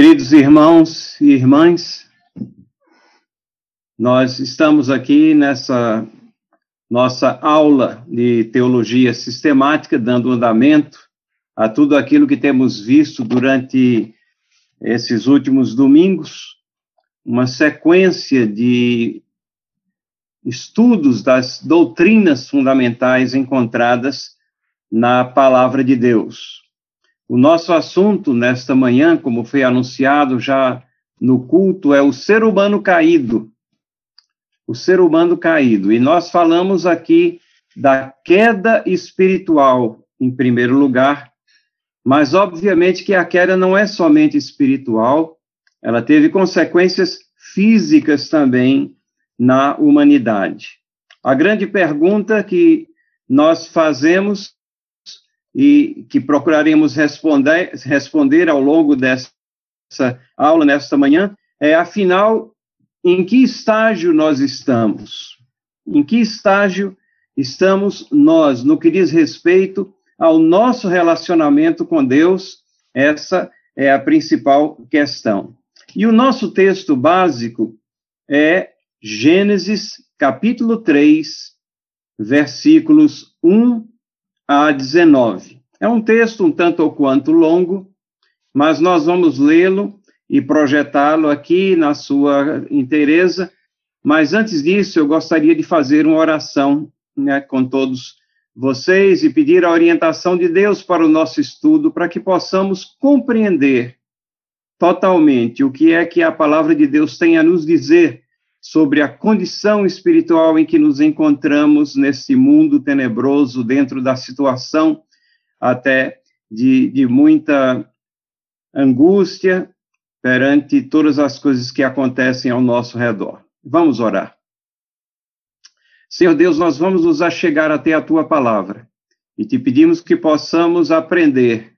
Queridos irmãos e irmãs, nós estamos aqui nessa nossa aula de teologia sistemática, dando andamento a tudo aquilo que temos visto durante esses últimos domingos, uma sequência de estudos das doutrinas fundamentais encontradas na palavra de Deus. O nosso assunto nesta manhã, como foi anunciado já no culto, é o ser humano caído. O ser humano caído. E nós falamos aqui da queda espiritual, em primeiro lugar, mas obviamente que a queda não é somente espiritual, ela teve consequências físicas também na humanidade. A grande pergunta que nós fazemos e que procuraremos responder, responder ao longo dessa aula, nesta manhã, é, afinal, em que estágio nós estamos? Em que estágio estamos nós no que diz respeito ao nosso relacionamento com Deus? Essa é a principal questão. E o nosso texto básico é Gênesis, capítulo 3, versículos 1 a 19. É um texto um tanto ou quanto longo, mas nós vamos lê-lo e projetá-lo aqui na sua inteireza. Mas antes disso, eu gostaria de fazer uma oração né, com todos vocês e pedir a orientação de Deus para o nosso estudo, para que possamos compreender totalmente o que é que a palavra de Deus tem a nos dizer sobre a condição espiritual em que nos encontramos nesse mundo tenebroso, dentro da situação até de, de muita angústia perante todas as coisas que acontecem ao nosso redor. Vamos orar. Senhor Deus, nós vamos nos achegar até a tua palavra e te pedimos que possamos aprender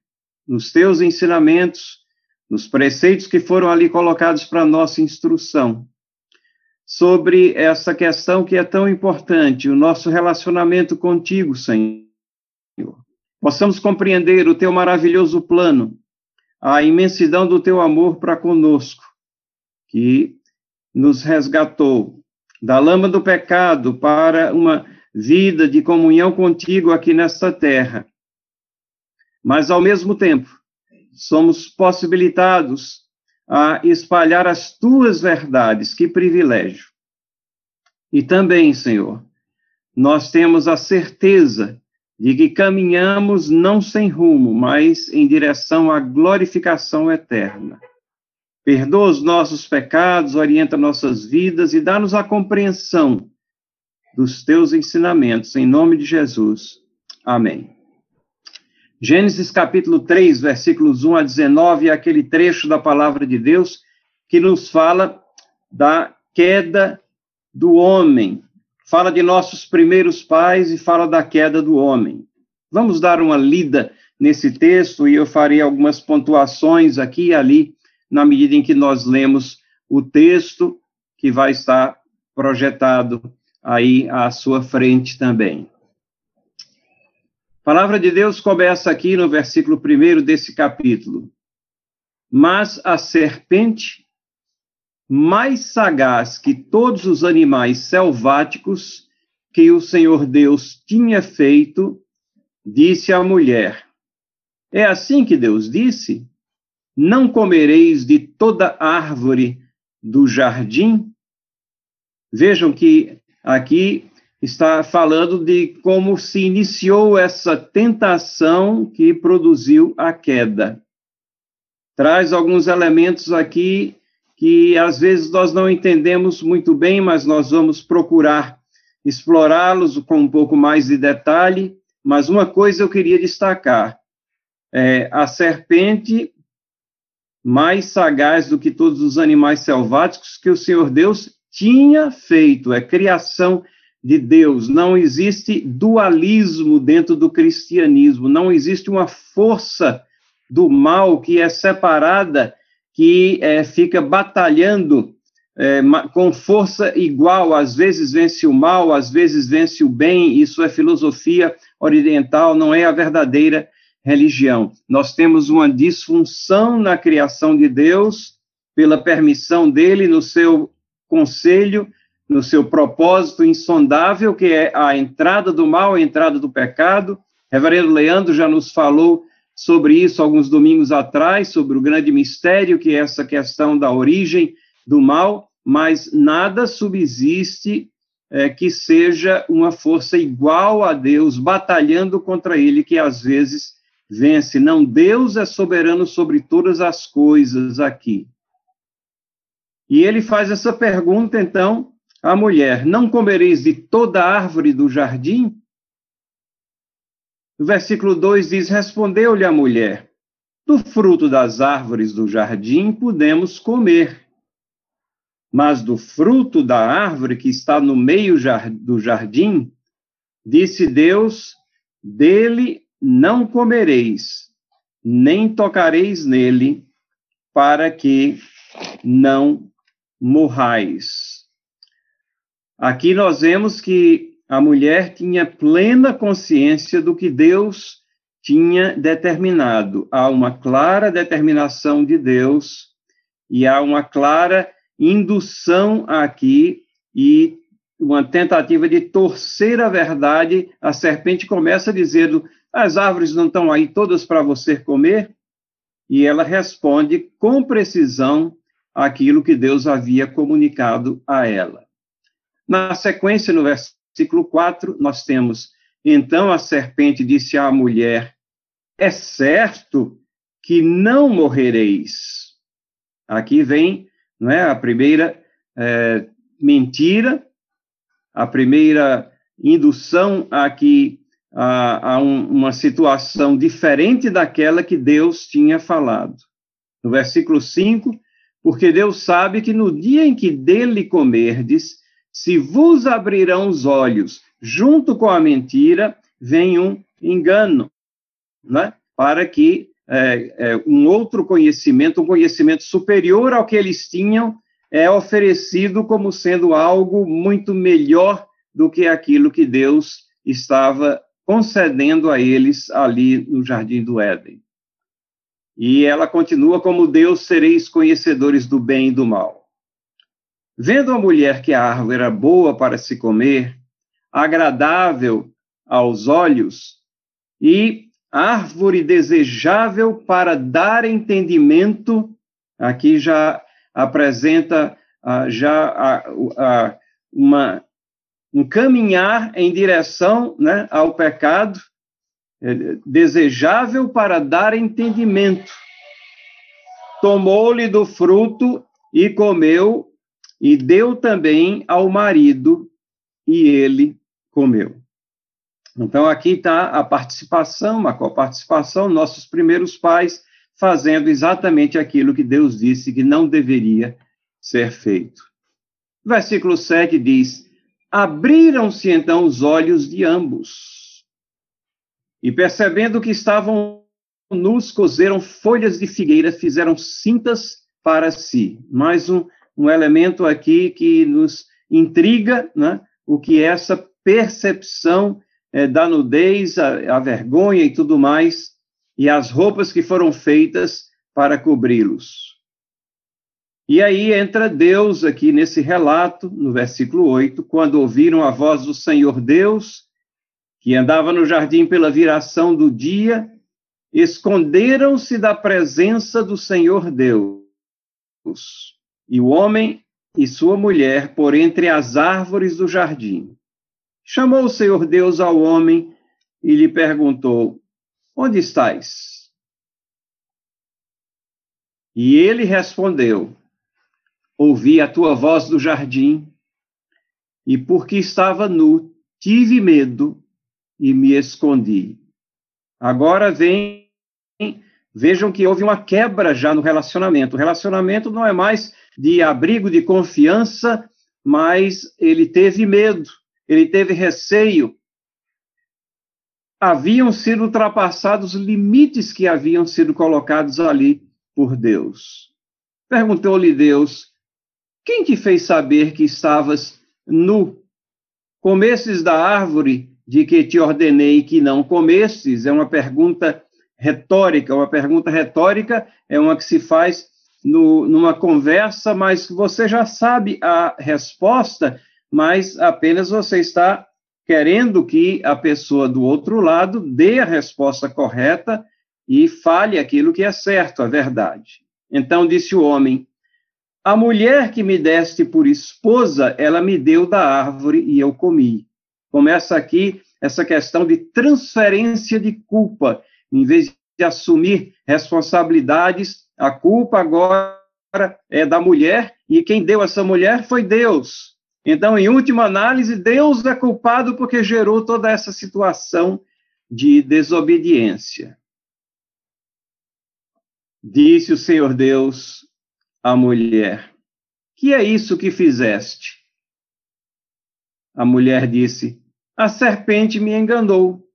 nos teus ensinamentos, nos preceitos que foram ali colocados para nossa instrução, sobre essa questão que é tão importante, o nosso relacionamento contigo, Senhor. Possamos compreender o teu maravilhoso plano, a imensidão do teu amor para conosco, que nos resgatou da lama do pecado para uma vida de comunhão contigo aqui nesta terra. Mas, ao mesmo tempo, somos possibilitados a espalhar as tuas verdades. Que privilégio. E também, Senhor, nós temos a certeza de que caminhamos não sem rumo, mas em direção à glorificação eterna. Perdoa os nossos pecados, orienta nossas vidas e dá-nos a compreensão dos teus ensinamentos, em nome de Jesus. Amém. Gênesis capítulo 3, versículos 1 a 19, é aquele trecho da palavra de Deus que nos fala da queda do homem. Fala de nossos primeiros pais e fala da queda do homem. Vamos dar uma lida nesse texto e eu farei algumas pontuações aqui e ali na medida em que nós lemos o texto que vai estar projetado aí à sua frente também. A palavra de Deus começa aqui no versículo 1 desse capítulo. Mas a serpente, mais sagaz que todos os animais selváticos que o Senhor Deus tinha feito, disse à mulher: É assim que Deus disse: Não comereis de toda árvore do jardim? Vejam que aqui está falando de como se iniciou essa tentação que produziu a queda. Traz alguns elementos aqui que às vezes nós não entendemos muito bem, mas nós vamos procurar explorá-los com um pouco mais de detalhe. Mas uma coisa eu queria destacar: é, a serpente mais sagaz do que todos os animais selváticos que o Senhor Deus tinha feito, é criação de Deus, não existe dualismo dentro do cristianismo, não existe uma força do mal que é separada, que é, fica batalhando é, com força igual, às vezes vence o mal, às vezes vence o bem, isso é filosofia oriental, não é a verdadeira religião. Nós temos uma disfunção na criação de Deus, pela permissão dele no seu conselho, no seu propósito insondável, que é a entrada do mal, a entrada do pecado. Reverendo Leandro já nos falou sobre isso alguns domingos atrás, sobre o grande mistério que é essa questão da origem do mal, mas nada subsiste é, que seja uma força igual a Deus, batalhando contra ele, que às vezes vence. Não, Deus é soberano sobre todas as coisas aqui. E ele faz essa pergunta, então, à mulher: Não comereis de toda árvore do jardim? O versículo 2 diz: Respondeu-lhe a mulher: Do fruto das árvores do jardim podemos comer mas do fruto da árvore que está no meio do jardim, disse Deus: dele não comereis, nem tocareis nele, para que não morrais. Aqui nós vemos que a mulher tinha plena consciência do que Deus tinha determinado. Há uma clara determinação de Deus e há uma clara indução aqui e uma tentativa de torcer a verdade. A serpente começa dizendo: as árvores não estão aí todas para você comer? E ela responde com precisão aquilo que Deus havia comunicado a ela. Na sequência, no versículo 4, nós temos: Então a serpente disse à mulher: É certo que não morrereis. Aqui vem não é? A primeira é, mentira, a primeira indução a que a, a um, uma situação diferente daquela que Deus tinha falado. No versículo 5, porque Deus sabe que no dia em que dele comerdes, se vos abrirão os olhos, junto com a mentira, vem um engano, né? para que é, é, um outro conhecimento, um conhecimento superior ao que eles tinham, é oferecido como sendo algo muito melhor do que aquilo que Deus estava concedendo a eles ali no jardim do Éden. E ela continua como Deus sereis conhecedores do bem e do mal. Vendo a mulher que a árvore era boa para se comer, agradável aos olhos e árvore desejável para dar entendimento, aqui já apresenta uh, já uma, um caminhar em direção né, ao pecado, é, desejável para dar entendimento. Tomou-lhe do fruto e comeu, e deu também ao marido, e ele comeu. Então, aqui está a participação, uma coparticipação, nossos primeiros pais fazendo exatamente aquilo que Deus disse que não deveria ser feito. Versículo 7 diz: Abriram-se então os olhos de ambos, e percebendo que estavam nus, cozeram folhas de figueira, fizeram cintas para si. Mais um, um elemento aqui que nos intriga, né? o que é essa percepção é, da nudez, a, a vergonha e tudo mais, e as roupas que foram feitas para cobri-los. E aí entra Deus aqui nesse relato, no versículo 8, quando ouviram a voz do Senhor Deus, que andava no jardim pela viração do dia, esconderam-se da presença do Senhor Deus. E o homem e sua mulher por entre as árvores do jardim. Chamou o Senhor Deus ao homem e lhe perguntou: Onde estás? E ele respondeu: Ouvi a tua voz do jardim, e porque estava nu, tive medo e me escondi. Agora vem, vejam que houve uma quebra já no relacionamento. O relacionamento não é mais de abrigo de confiança, mas ele teve medo ele teve receio. Haviam sido ultrapassados limites que haviam sido colocados ali por Deus. Perguntou-lhe Deus: Quem te fez saber que estavas nu? Comestes da árvore de que te ordenei que não comestes? É uma pergunta retórica. Uma pergunta retórica é uma que se faz no, numa conversa, mas você já sabe a resposta, mas apenas você está querendo que a pessoa do outro lado dê a resposta correta e fale aquilo que é certo, a verdade. Então disse o homem: A mulher que me deste por esposa, ela me deu da árvore e eu comi. Começa aqui essa questão de transferência de culpa. Em vez de assumir responsabilidades, a culpa agora é da mulher e quem deu essa mulher foi Deus. Então, em última análise, Deus é culpado porque gerou toda essa situação de desobediência. Disse o Senhor Deus à mulher: Que é isso que fizeste? A mulher disse: A serpente me enganou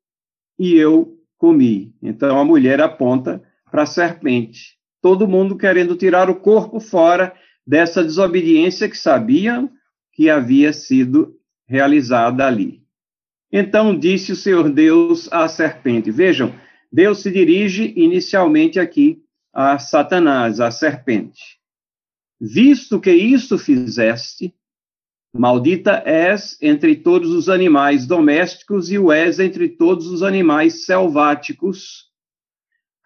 e eu comi. Então a mulher aponta para a serpente. Todo mundo querendo tirar o corpo fora dessa desobediência que sabiam que havia sido realizada ali. Então disse o Senhor Deus à serpente: Vejam, Deus se dirige inicialmente aqui a Satanás, a serpente. Visto que isto fizeste, maldita és entre todos os animais domésticos e o és entre todos os animais selváticos.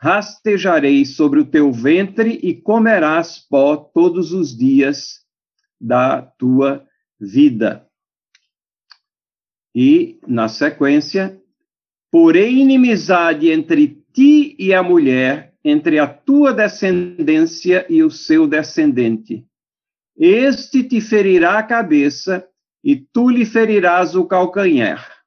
Rastejarei sobre o teu ventre e comerás pó todos os dias da tua vida. E, na sequência, porém inimizade entre ti e a mulher, entre a tua descendência e o seu descendente. Este te ferirá a cabeça e tu lhe ferirás o calcanhar.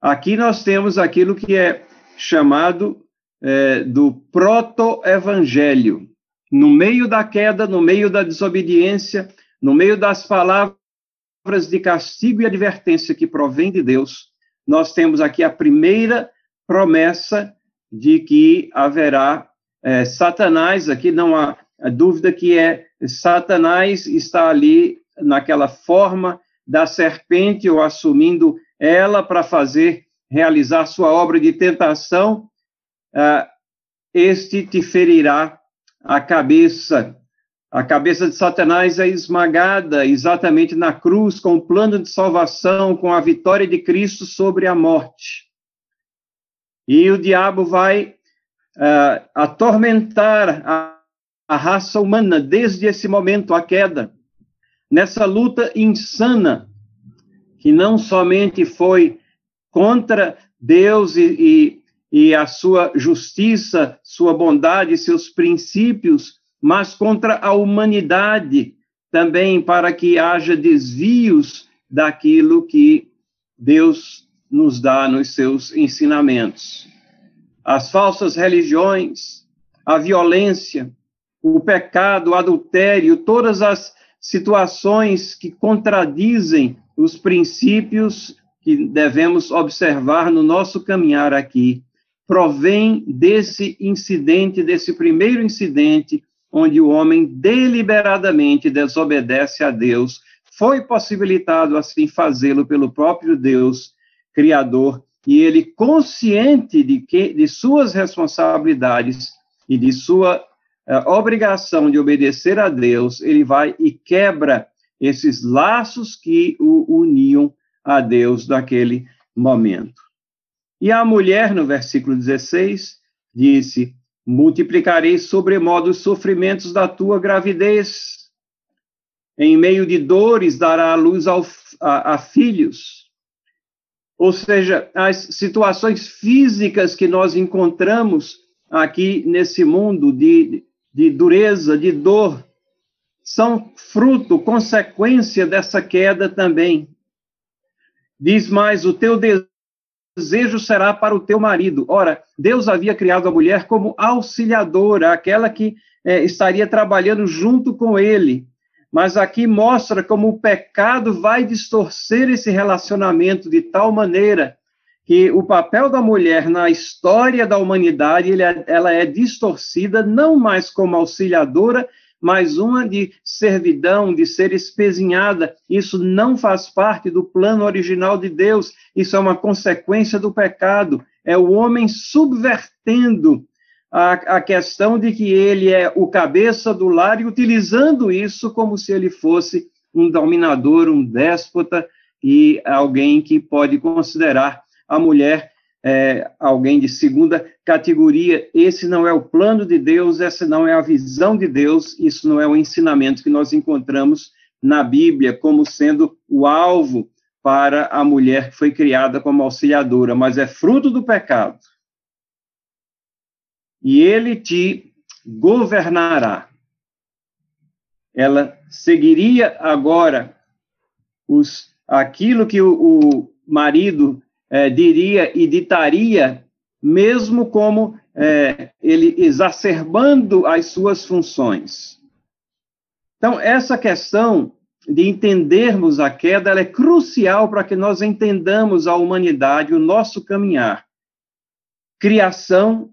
Aqui nós temos aquilo que é chamado é, do proto-evangelho. No meio da queda, no meio da desobediência, no meio das palavras de castigo e advertência que provém de Deus, nós temos aqui a primeira promessa de que haverá é, Satanás, aqui não há dúvida que é Satanás está ali naquela forma da serpente ou assumindo ela para fazer realizar sua obra de tentação, uh, este te ferirá a cabeça. A cabeça de Satanás é esmagada exatamente na cruz, com o plano de salvação, com a vitória de Cristo sobre a morte. E o diabo vai uh, atormentar a, a raça humana desde esse momento, a queda, nessa luta insana, que não somente foi contra Deus e, e, e, a sua justiça, sua bondade, seus princípios, mas contra a humanidade também, para que haja desvios daquilo que Deus nos dá nos seus ensinamentos. As falsas religiões, a violência, o pecado, o adultério, todas as situações que contradizem os princípios que devemos observar no nosso caminhar aqui, provém desse incidente, desse primeiro incidente, onde o homem deliberadamente desobedece a Deus, foi possibilitado assim fazê-lo pelo próprio Deus, Criador, e ele consciente de que de suas responsabilidades e de sua uh, obrigação de obedecer a Deus, ele vai e quebra esses laços que o uniam a Deus naquele momento. E a mulher, no versículo 16, disse: Multiplicarei sobremodo os sofrimentos da tua gravidez. Em meio de dores dará a luz ao, a, a filhos ou seja, as situações físicas que nós encontramos aqui nesse mundo de, de dureza, de dor, são fruto, consequência dessa queda também. Diz mais: o teu desejo será para o teu marido. Ora, Deus havia criado a mulher como auxiliadora, aquela que é, estaria trabalhando junto com ele mas aqui mostra como o pecado vai distorcer esse relacionamento de tal maneira que o papel da mulher na história da humanidade ele, é, ela é distorcida não mais como auxiliadora, mas uma de servidão, de ser espezinhada. Isso não faz parte do plano original de Deus, isso é uma consequência do pecado. é o homem subvertendo a, a questão de que ele é o cabeça do lar e utilizando isso como se ele fosse um dominador, um déspota e alguém que pode considerar a mulher é, alguém de segunda categoria. Esse não é o plano de Deus, essa não é a visão de Deus, isso não é o ensinamento que nós encontramos na Bíblia como sendo o alvo para a mulher que foi criada como auxiliadora, mas é fruto do pecado. E ele te governará. Ela seguiria agora os, aquilo que o, o marido é, diria e ditaria, mesmo como é, ele exacerbando as suas funções. Então, essa questão de entendermos a queda é crucial para que nós entendamos a humanidade, o nosso caminhar. Criação,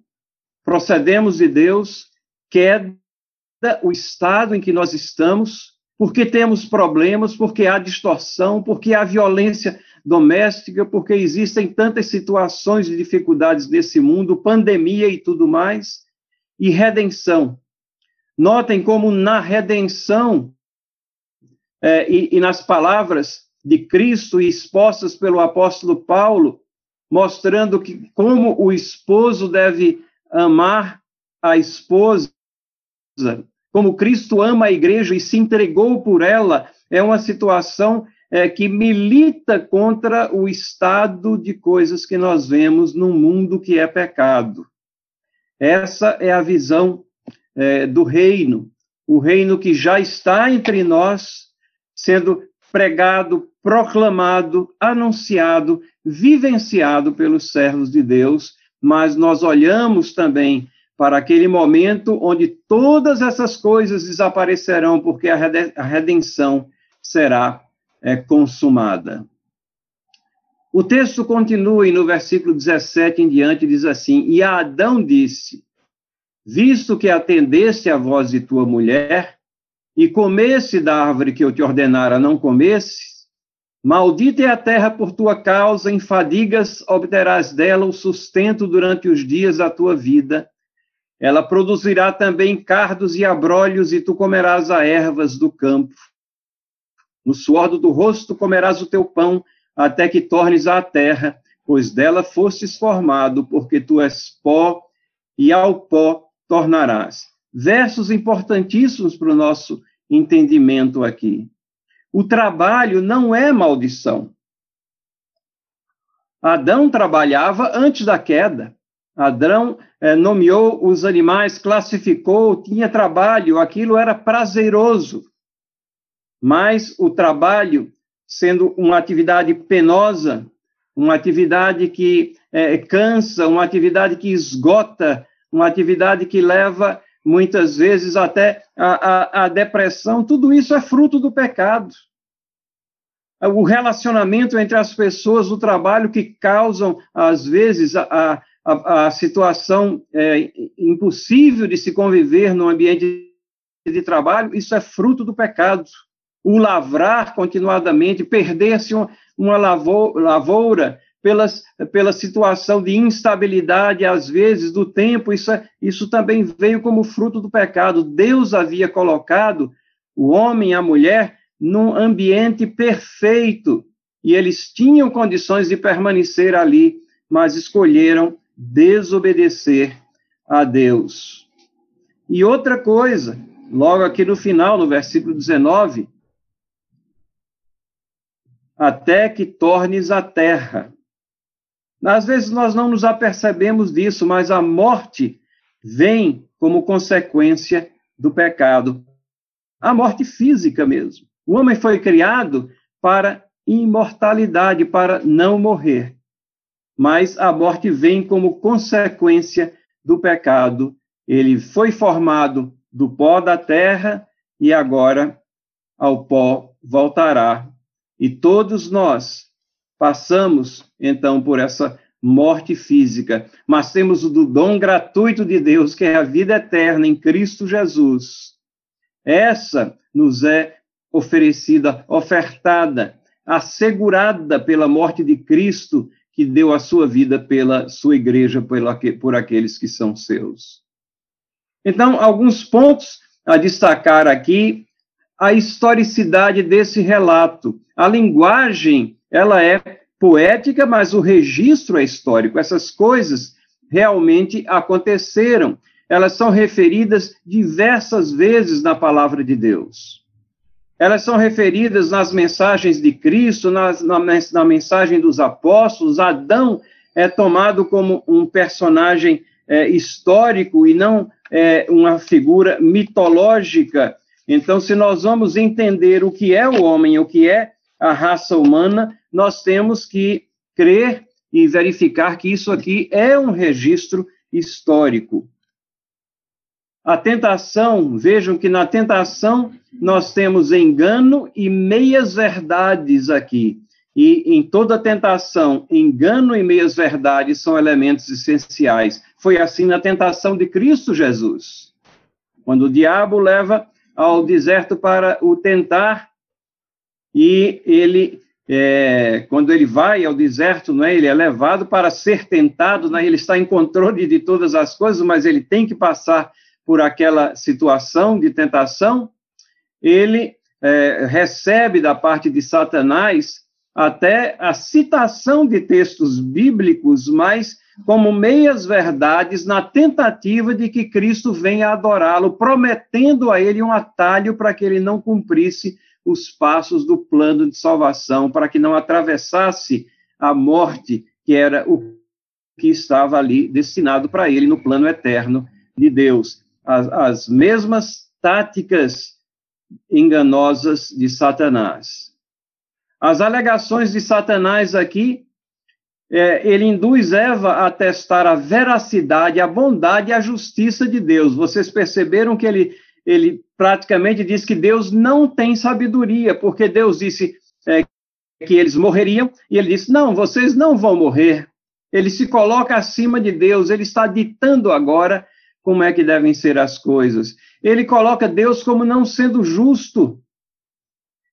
procedemos de Deus, queda, o estado em que nós estamos, porque temos problemas, porque há distorção, porque há violência doméstica, porque existem tantas situações de dificuldades nesse mundo, pandemia e tudo mais, e redenção. Notem como na redenção é, e, e nas palavras de Cristo expostas pelo apóstolo Paulo, mostrando que como o esposo deve amar a esposa, como Cristo ama a igreja e se entregou por ela, é uma situação é, que milita contra o estado de coisas que nós vemos num mundo que é pecado. Essa é a visão é, do reino, o reino que já está entre nós, sendo pregado, proclamado, anunciado, vivenciado pelos servos de Deus, mas nós olhamos também para aquele momento onde todas essas coisas desaparecerão, porque a redenção será é, consumada. O texto continua e no versículo 17 em diante diz assim: E Adão disse: Visto que atendeste à voz de tua mulher, e comesse da árvore que eu te ordenara não comesses, maldita é a terra por tua causa, em fadigas obterás dela o sustento durante os dias da tua vida. Ela produzirá também cardos e abrolhos, e tu comerás as ervas do campo. No suor do rosto comerás o teu pão, até que tornes à terra, pois dela fostes formado, porque tu és pó, e ao pó tornarás. Versos importantíssimos para o nosso entendimento aqui. O trabalho não é maldição. Adão trabalhava antes da queda. Adão é, nomeou os animais, classificou, tinha trabalho, aquilo era prazeroso. Mas o trabalho, sendo uma atividade penosa, uma atividade que é, cansa, uma atividade que esgota, uma atividade que leva muitas vezes até a, a, a depressão, tudo isso é fruto do pecado. O relacionamento entre as pessoas, o trabalho que causam, às vezes, a, a, a situação é, impossível de se conviver no ambiente de trabalho, isso é fruto do pecado. O lavrar continuadamente, perder-se uma, lavoura pelas, pela situação de instabilidade, às vezes, do tempo, isso, é, isso também veio como fruto do pecado. Deus havia colocado o homem e a mulher num ambiente perfeito, e eles tinham condições de permanecer ali, mas escolheram desobedecer a Deus. E outra coisa, logo aqui no final, no versículo 19, até que tornes a terra às vezes nós não nos apercebemos disso, mas a morte vem como consequência do pecado. A morte física mesmo. O homem foi criado para imortalidade, para não morrer. Mas a morte vem como consequência do pecado. Ele foi formado do pó da terra e agora ao pó voltará. E todos nós passamos então por essa morte física, mas temos o dom gratuito de Deus, que é a vida eterna em Cristo Jesus. Essa nos é oferecida, ofertada, assegurada pela morte de Cristo, que deu a sua vida pela sua igreja, por aqueles que são seus. Então, alguns pontos a destacar aqui, a historicidade desse relato. A linguagem, ela é poética, mas o registro é histórico. Essas coisas realmente aconteceram. Elas são referidas diversas vezes na palavra de Deus. Elas são referidas nas mensagens de Cristo, nas, na, na mensagem dos apóstolos. Adão é tomado como um personagem é, histórico e não é, uma figura mitológica. Então, se nós vamos entender o que é o homem, o que é a raça humana, nós temos que crer e verificar que isso aqui é um registro histórico. A tentação, vejam que na tentação nós temos engano e meias verdades aqui. E em toda tentação, engano e meias verdades são elementos essenciais. Foi assim na tentação de Cristo Jesus. Quando o diabo leva ao deserto para o tentar, e ele, é, quando ele vai ao deserto, não é, ele é levado para ser tentado, não é, ele está em controle de todas as coisas, mas ele tem que passar por aquela situação de tentação. Ele é, recebe da parte de Satanás até a citação de textos bíblicos, mas como meias verdades na tentativa de que Cristo venha adorá-lo, prometendo a ele um atalho para que ele não cumprisse os passos do plano de salvação, para que não atravessasse a morte, que era o que estava ali destinado para ele no plano eterno de Deus. As, as mesmas táticas enganosas de Satanás. As alegações de Satanás aqui, é, ele induz Eva a testar a veracidade, a bondade e a justiça de Deus. Vocês perceberam que ele, ele praticamente diz que Deus não tem sabedoria, porque Deus disse é, que eles morreriam, e ele disse: não, vocês não vão morrer. Ele se coloca acima de Deus, ele está ditando agora como é que devem ser as coisas. Ele coloca Deus como não sendo justo.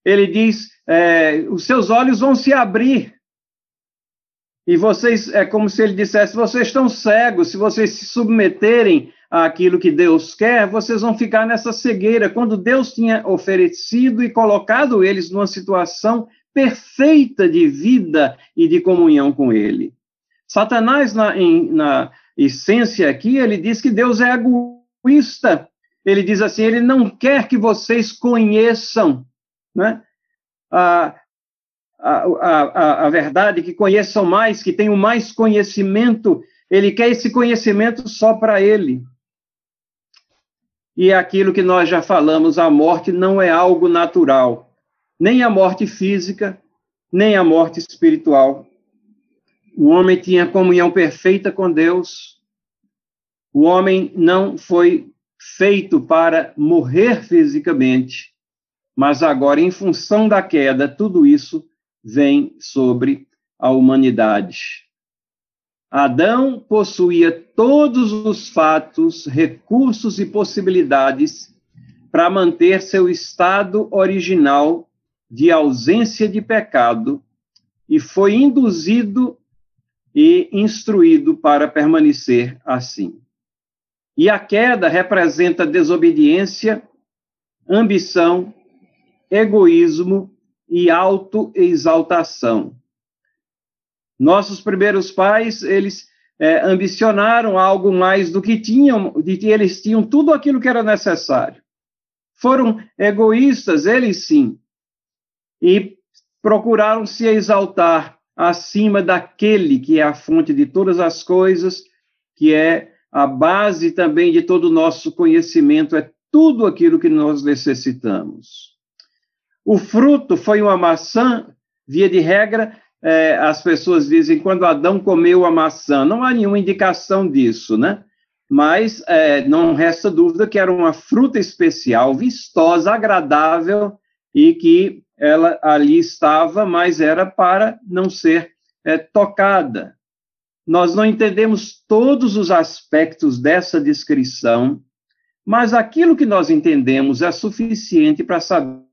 Ele diz: é, os seus olhos vão se abrir. E vocês, é como se ele dissesse: vocês estão cegos, se vocês se submeterem àquilo que Deus quer, vocês vão ficar nessa cegueira. Quando Deus tinha oferecido e colocado eles numa situação perfeita de vida e de comunhão com Ele. Satanás, na, em, na essência aqui, ele diz que Deus é egoísta. Ele diz assim: ele não quer que vocês conheçam, né? a, a, a, a verdade, que conheçam mais, que tenham mais conhecimento, ele quer esse conhecimento só para ele. E é aquilo que nós já falamos, a morte não é algo natural, nem a morte física, nem a morte espiritual. O homem tinha comunhão perfeita com Deus. O homem não foi feito para morrer fisicamente, mas agora, em função da queda, tudo isso vem sobre a humanidade. Adão possuía todos os fatos, recursos e possibilidades para manter seu estado original de ausência de pecado e foi induzido e instruído para permanecer assim. E a queda representa desobediência, ambição, egoísmo e autoexaltação. Nossos primeiros pais, eles é, ambicionaram algo mais do que tinham, eles tinham tudo aquilo que era necessário. Foram egoístas, eles sim, e procuraram se exaltar acima daquele que é a fonte de todas as coisas, que é a base também de todo o nosso conhecimento, é tudo aquilo que nós necessitamos. O fruto foi uma maçã, via de regra, é, as pessoas dizem quando Adão comeu a maçã. Não há nenhuma indicação disso, né? Mas é, não resta dúvida que era uma fruta especial, vistosa, agradável e que ela ali estava, mas era para não ser é, tocada. Nós não entendemos todos os aspectos dessa descrição, mas aquilo que nós entendemos é suficiente para saber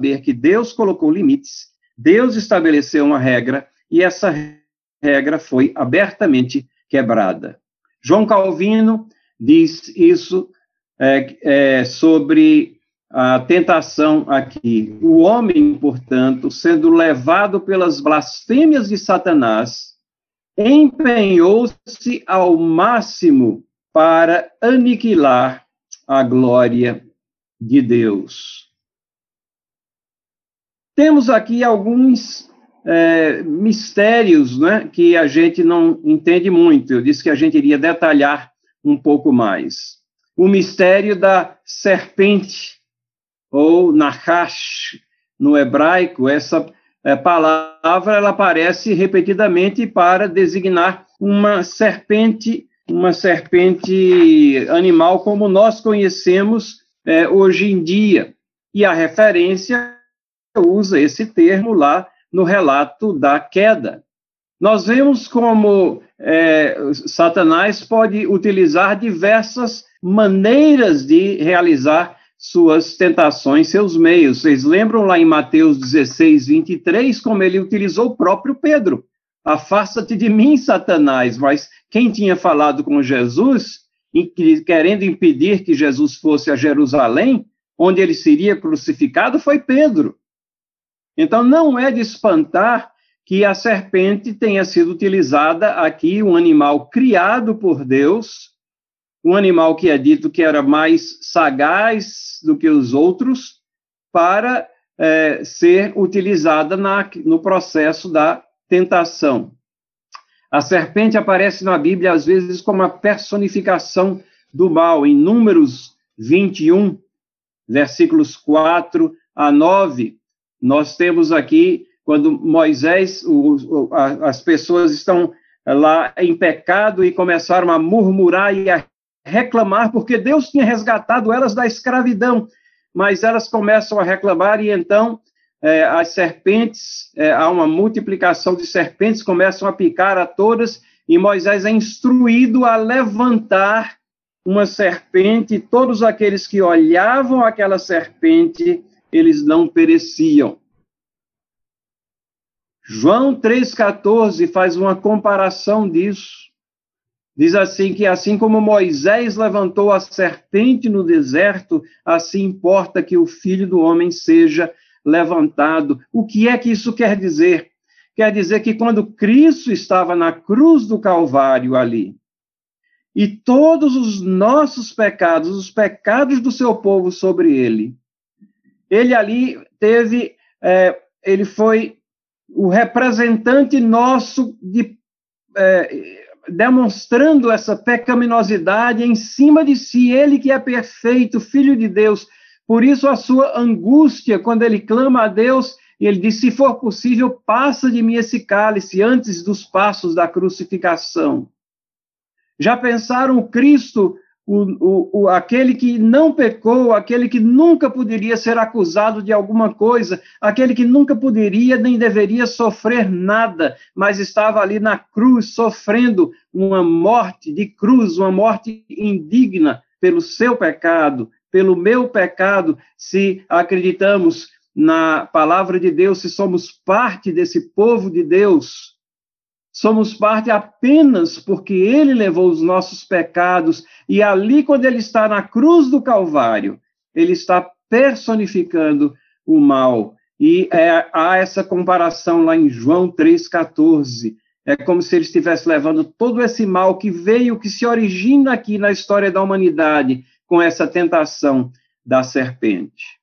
saber que Deus colocou limites, Deus estabeleceu uma regra, e essa regra foi abertamente quebrada. João Calvino diz isso é, é, sobre a tentação aqui. O homem, portanto, sendo levado pelas blasfêmias de Satanás, empenhou-se ao máximo para aniquilar a glória de Deus. Temos aqui alguns é, mistérios né, que a gente não entende muito. Eu disse que a gente iria detalhar um pouco mais. O mistério da serpente, ou Nahash, no hebraico, essa é, palavra ela aparece repetidamente para designar uma serpente, uma serpente animal como nós conhecemos é, hoje em dia. E a referência usa esse termo lá no relato da queda. Nós vemos como é, Satanás pode utilizar diversas maneiras de realizar suas tentações, seus meios. Vocês lembram lá em Mateus 16, 23, como ele utilizou o próprio Pedro? Afasta-te de mim, Satanás. Mas quem tinha falado com Jesus, querendo impedir que Jesus fosse a Jerusalém, onde ele seria crucificado, foi Pedro. Então, não é de espantar que a serpente tenha sido utilizada aqui, um animal criado por Deus, um animal que é dito que era mais sagaz do que os outros, para é, ser utilizada na, no processo da tentação. A serpente aparece na Bíblia, às vezes, como a personificação do mal. Em Números 21, versículos 4 a 9, nós temos aqui, quando Moisés, o, o, a, as pessoas estão lá em pecado e começaram a murmurar e a reclamar, porque Deus tinha resgatado elas da escravidão, mas elas começam a reclamar e então é, as serpentes, é, há uma multiplicação de serpentes, começam a picar a todas, e Moisés é instruído a levantar uma serpente, todos aqueles que olhavam aquela serpente eles não pereciam. João 3,14 faz uma comparação disso. Diz assim que assim como Moisés levantou a serpente no deserto, assim importa que o filho do homem seja levantado. O que é que isso quer dizer? Quer dizer que quando Cristo estava na cruz do Calvário ali, e todos os nossos pecados, os pecados do seu povo sobre ele, ele ali teve, é, ele foi o representante nosso de, é, demonstrando essa pecaminosidade em cima de si, ele que é perfeito, filho de Deus. Por isso a sua angústia, quando ele clama a Deus, ele diz: se for possível, passa de mim esse cálice antes dos passos da crucificação. Já pensaram o Cristo o, o, aquele que não pecou, aquele que nunca poderia ser acusado de alguma coisa, aquele que nunca poderia nem deveria sofrer nada, mas estava ali na cruz sofrendo uma morte de cruz, uma morte indigna pelo seu pecado, pelo meu pecado, se acreditamos na palavra de Deus, se somos parte desse povo de Deus, Somos parte apenas porque ele levou os nossos pecados e ali, quando ele está na cruz do Calvário, ele está personificando o mal. E é, há essa comparação lá em João 3,14. É como se ele estivesse levando todo esse mal que veio, que se origina aqui na história da humanidade, com essa tentação da serpente.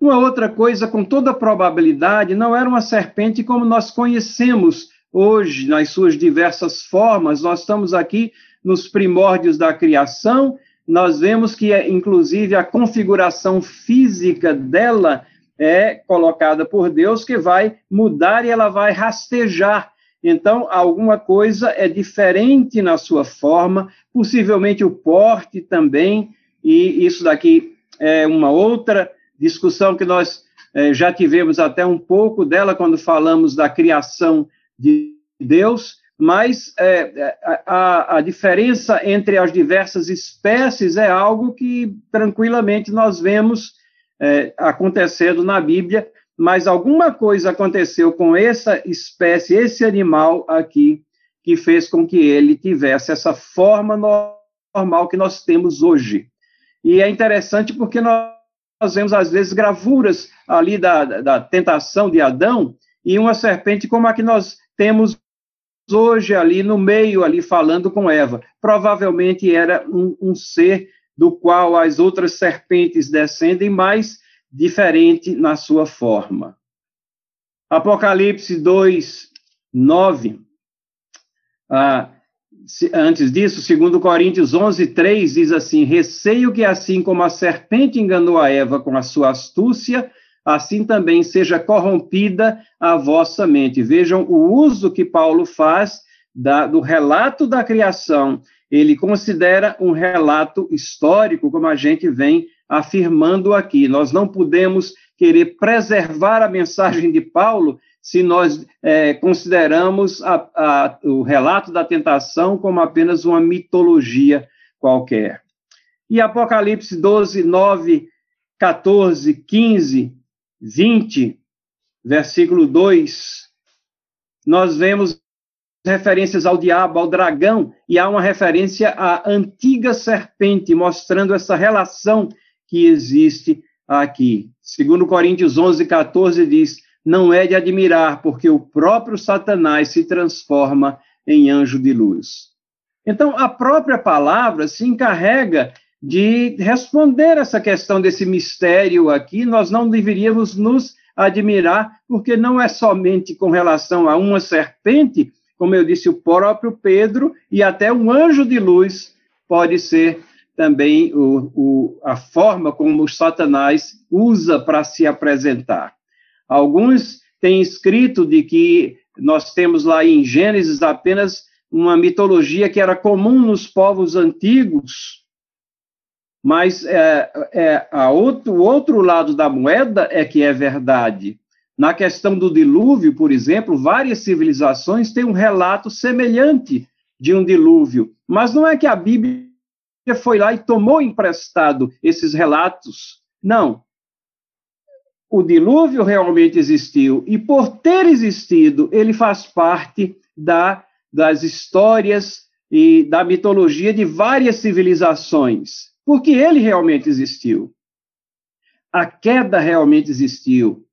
Uma outra coisa, com toda probabilidade, não era uma serpente como nós conhecemos hoje, nas suas diversas formas. Nós estamos aqui nos primórdios da criação, nós vemos que, inclusive, a configuração física dela é colocada por Deus, que vai mudar e ela vai rastejar. Então, alguma coisa é diferente na sua forma, possivelmente o porte também, e isso daqui é uma outra discussão que nós é, já tivemos até um pouco dela quando falamos da criação de Deus, mas é, é, a, a, diferença entre as diversas espécies é algo que tranquilamente nós vemos é, acontecendo na Bíblia, mas alguma coisa aconteceu com essa espécie, esse animal aqui, que fez com que ele tivesse essa forma normal que nós temos hoje. E é interessante porque nós, nós vemos, às vezes, gravuras ali da, da tentação de Adão e uma serpente como a que nós temos hoje ali no meio, ali falando com Eva. Provavelmente era um, um ser do qual as outras serpentes descendem, mas diferente na sua forma. Apocalipse 2, 9. Ah, antes disso, segundo Coríntios 11, 3, diz assim, receio que assim como a serpente enganou a Eva com a sua astúcia, assim também seja corrompida a vossa mente. Vejam o uso que Paulo faz da, do relato da criação. Ele considera um relato histórico, como a gente vem afirmando aqui. Nós não podemos querer preservar a mensagem de Paulo se nós é, consideramos a, a, o relato da tentação como apenas uma mitologia qualquer. E Apocalipse 12, 9, 14, 15, 20, versículo 2, nós vemos referências ao diabo, ao dragão, e há uma referência à antiga serpente, mostrando essa relação que existe aqui. Segundo Coríntios 11, 14 diz, não é de admirar, porque o próprio Satanás se transforma em anjo de luz. Então, a própria palavra se encarrega de responder essa questão desse mistério aqui. Nós não deveríamos nos admirar, porque não é somente com relação a uma serpente, como eu disse, o próprio Pedro e até um anjo de luz pode ser também o, o, a forma como Satanás usa para se apresentar. Alguns têm escrito de que nós temos lá em Gênesis apenas uma mitologia que era comum nos povos antigos, mas é, é, a outro, o outro lado da moeda é que é verdade. Na questão do dilúvio, por exemplo, várias civilizações têm um relato semelhante de um dilúvio, mas não é que a Bíblia foi lá e tomou emprestado esses relatos. Não. O dilúvio realmente existiu, e por ter existido, ele faz parte da, das histórias e da mitologia de várias civilizações, porque ele realmente existiu. A queda realmente existiu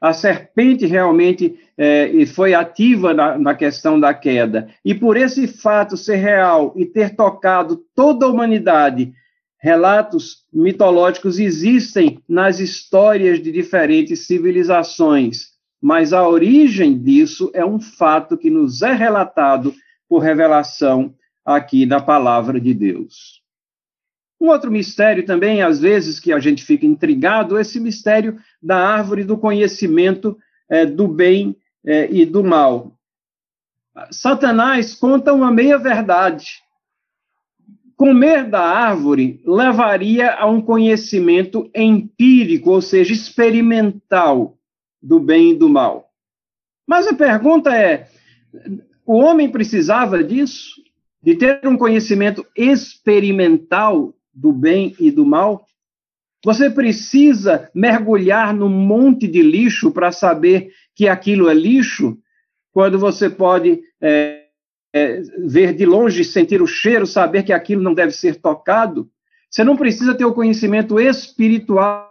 a serpente realmente é, foi ativa na, na, questão da queda. E por esse fato ser real e ter tocado toda a humanidade, relatos mitológicos existem nas histórias de diferentes civilizações, mas a origem disso é um fato que nos é relatado por revelação aqui na palavra de Deus. Um outro mistério também, às vezes, que a gente fica intrigado, esse mistério da árvore do conhecimento é, do bem é, e do mal. Satanás conta uma meia-verdade. Comer da árvore levaria a um conhecimento empírico, ou seja, experimental, do bem e do mal. Mas a pergunta é: o homem precisava disso? De ter um conhecimento experimental do bem e do mal? Você precisa mergulhar num monte de lixo para saber que aquilo é lixo, quando você pode é, é, ver de longe, sentir o cheiro, saber que aquilo não deve ser tocado. Você não precisa ter o conhecimento espiritual,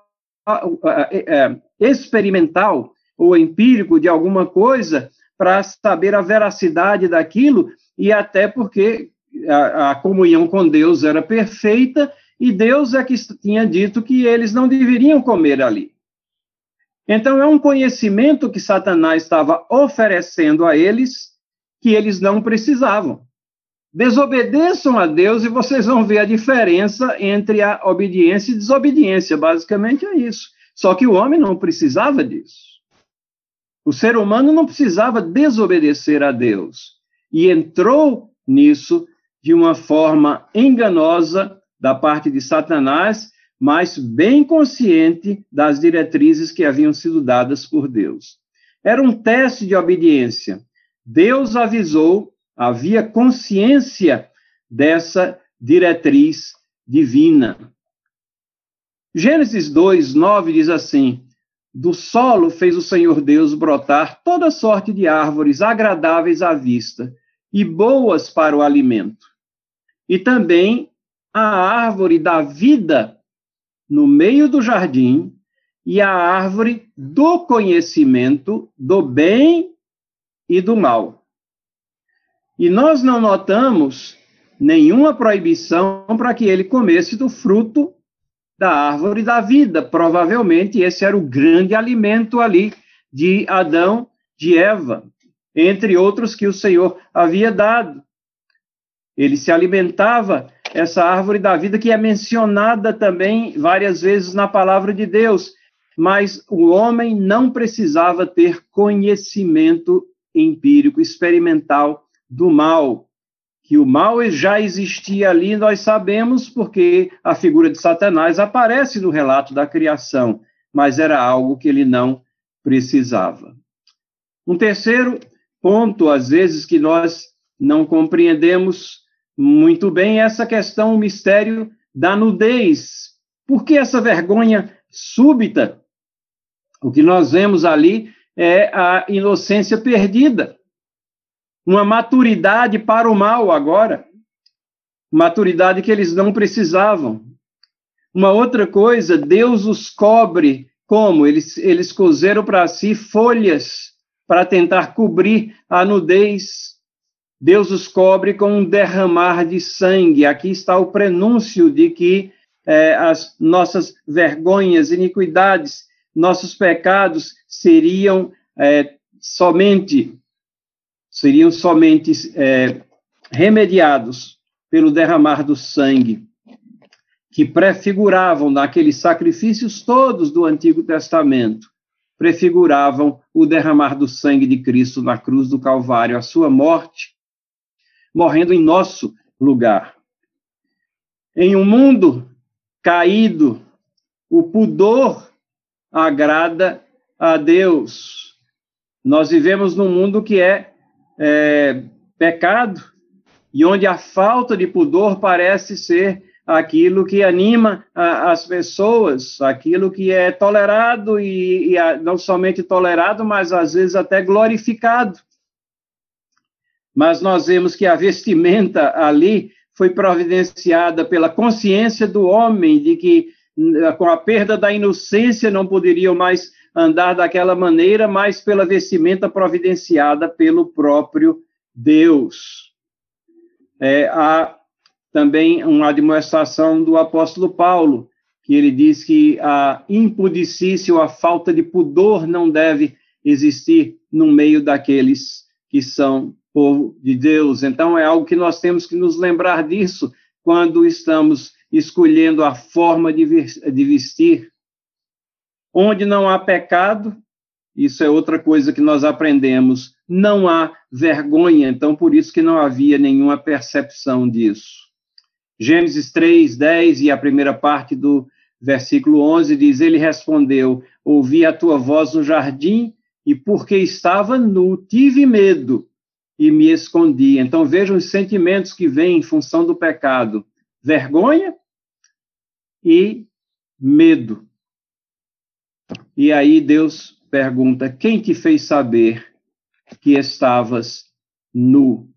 é, é, experimental ou empírico de alguma coisa para saber a veracidade daquilo, e até porque a, a comunhão com Deus era perfeita e Deus é que tinha dito que eles não deveriam comer ali. Então, é um conhecimento que Satanás estava oferecendo a eles que eles não precisavam. Desobedeçam a Deus e vocês vão ver a diferença entre a obediência e desobediência. Basicamente é isso. Só que o homem não precisava disso. O ser humano não precisava desobedecer a Deus. E entrou nisso de uma forma enganosa da parte de Satanás, mas bem consciente das diretrizes que haviam sido dadas por Deus. Era um teste de obediência. Deus avisou, havia consciência dessa diretriz divina. Gênesis 2, 9 diz assim: do solo fez o Senhor Deus brotar toda sorte de árvores agradáveis à vista e boas para o alimento. E também a árvore da vida no meio do jardim e a árvore do conhecimento do bem e do mal. E nós não notamos nenhuma proibição para que ele comesse do fruto da árvore da vida. Provavelmente esse era o grande alimento ali de Adão, de Eva, entre outros que o Senhor havia dado. Ele se alimentava essa árvore da vida que é mencionada também várias vezes na palavra de Deus, mas o homem não precisava ter conhecimento empírico, experimental do mal. Que o mal já existia ali, nós sabemos, porque a figura de Satanás aparece no relato da criação, mas era algo que ele não precisava. Um terceiro ponto, às vezes, que nós não compreendemos muito bem, essa questão, o mistério da nudez. Por que essa vergonha súbita? O que nós vemos ali é a inocência perdida uma maturidade para o mal agora, maturidade que eles não precisavam. Uma outra coisa, Deus os cobre como? Eles, eles cozeram para si folhas para tentar cobrir a nudez. Deus os cobre com um derramar de sangue. Aqui está o prenúncio de que é, as nossas vergonhas, iniquidades, nossos pecados seriam é, somente seriam somente é, remediados pelo derramar do sangue, que prefiguravam naqueles sacrifícios todos do Antigo Testamento, prefiguravam o derramar do sangue de Cristo na cruz do Calvário, a sua morte, morrendo em nosso lugar. Em um mundo caído, o pudor agrada a Deus. Nós vivemos num mundo que é é, pecado e onde a falta de pudor parece ser aquilo que anima a, as pessoas, aquilo que é tolerado e, e a, não somente tolerado, mas às vezes até glorificado. Mas nós vemos que a vestimenta ali foi providenciada pela consciência do homem de que com a perda da inocência não poderiam mais andar daquela maneira, mas pela vestimenta providenciada pelo próprio Deus. É, há também uma demonstração do apóstolo Paulo, que ele diz que a impudicícia ou a falta de pudor não deve existir no meio daqueles que são povo de Deus. Então, é algo que nós temos que nos lembrar disso quando estamos escolhendo a forma de vestir Onde não há pecado, isso é outra coisa que nós aprendemos, não há vergonha, então por isso que não havia nenhuma percepção disso. Gênesis 3, 10 e a primeira parte do versículo 11 diz: Ele respondeu: Ouvi a tua voz no jardim, e porque estava nu, tive medo e me escondi. Então vejam os sentimentos que vêm em função do pecado: vergonha e medo. E aí Deus pergunta: Quem te fez saber que estavas nu?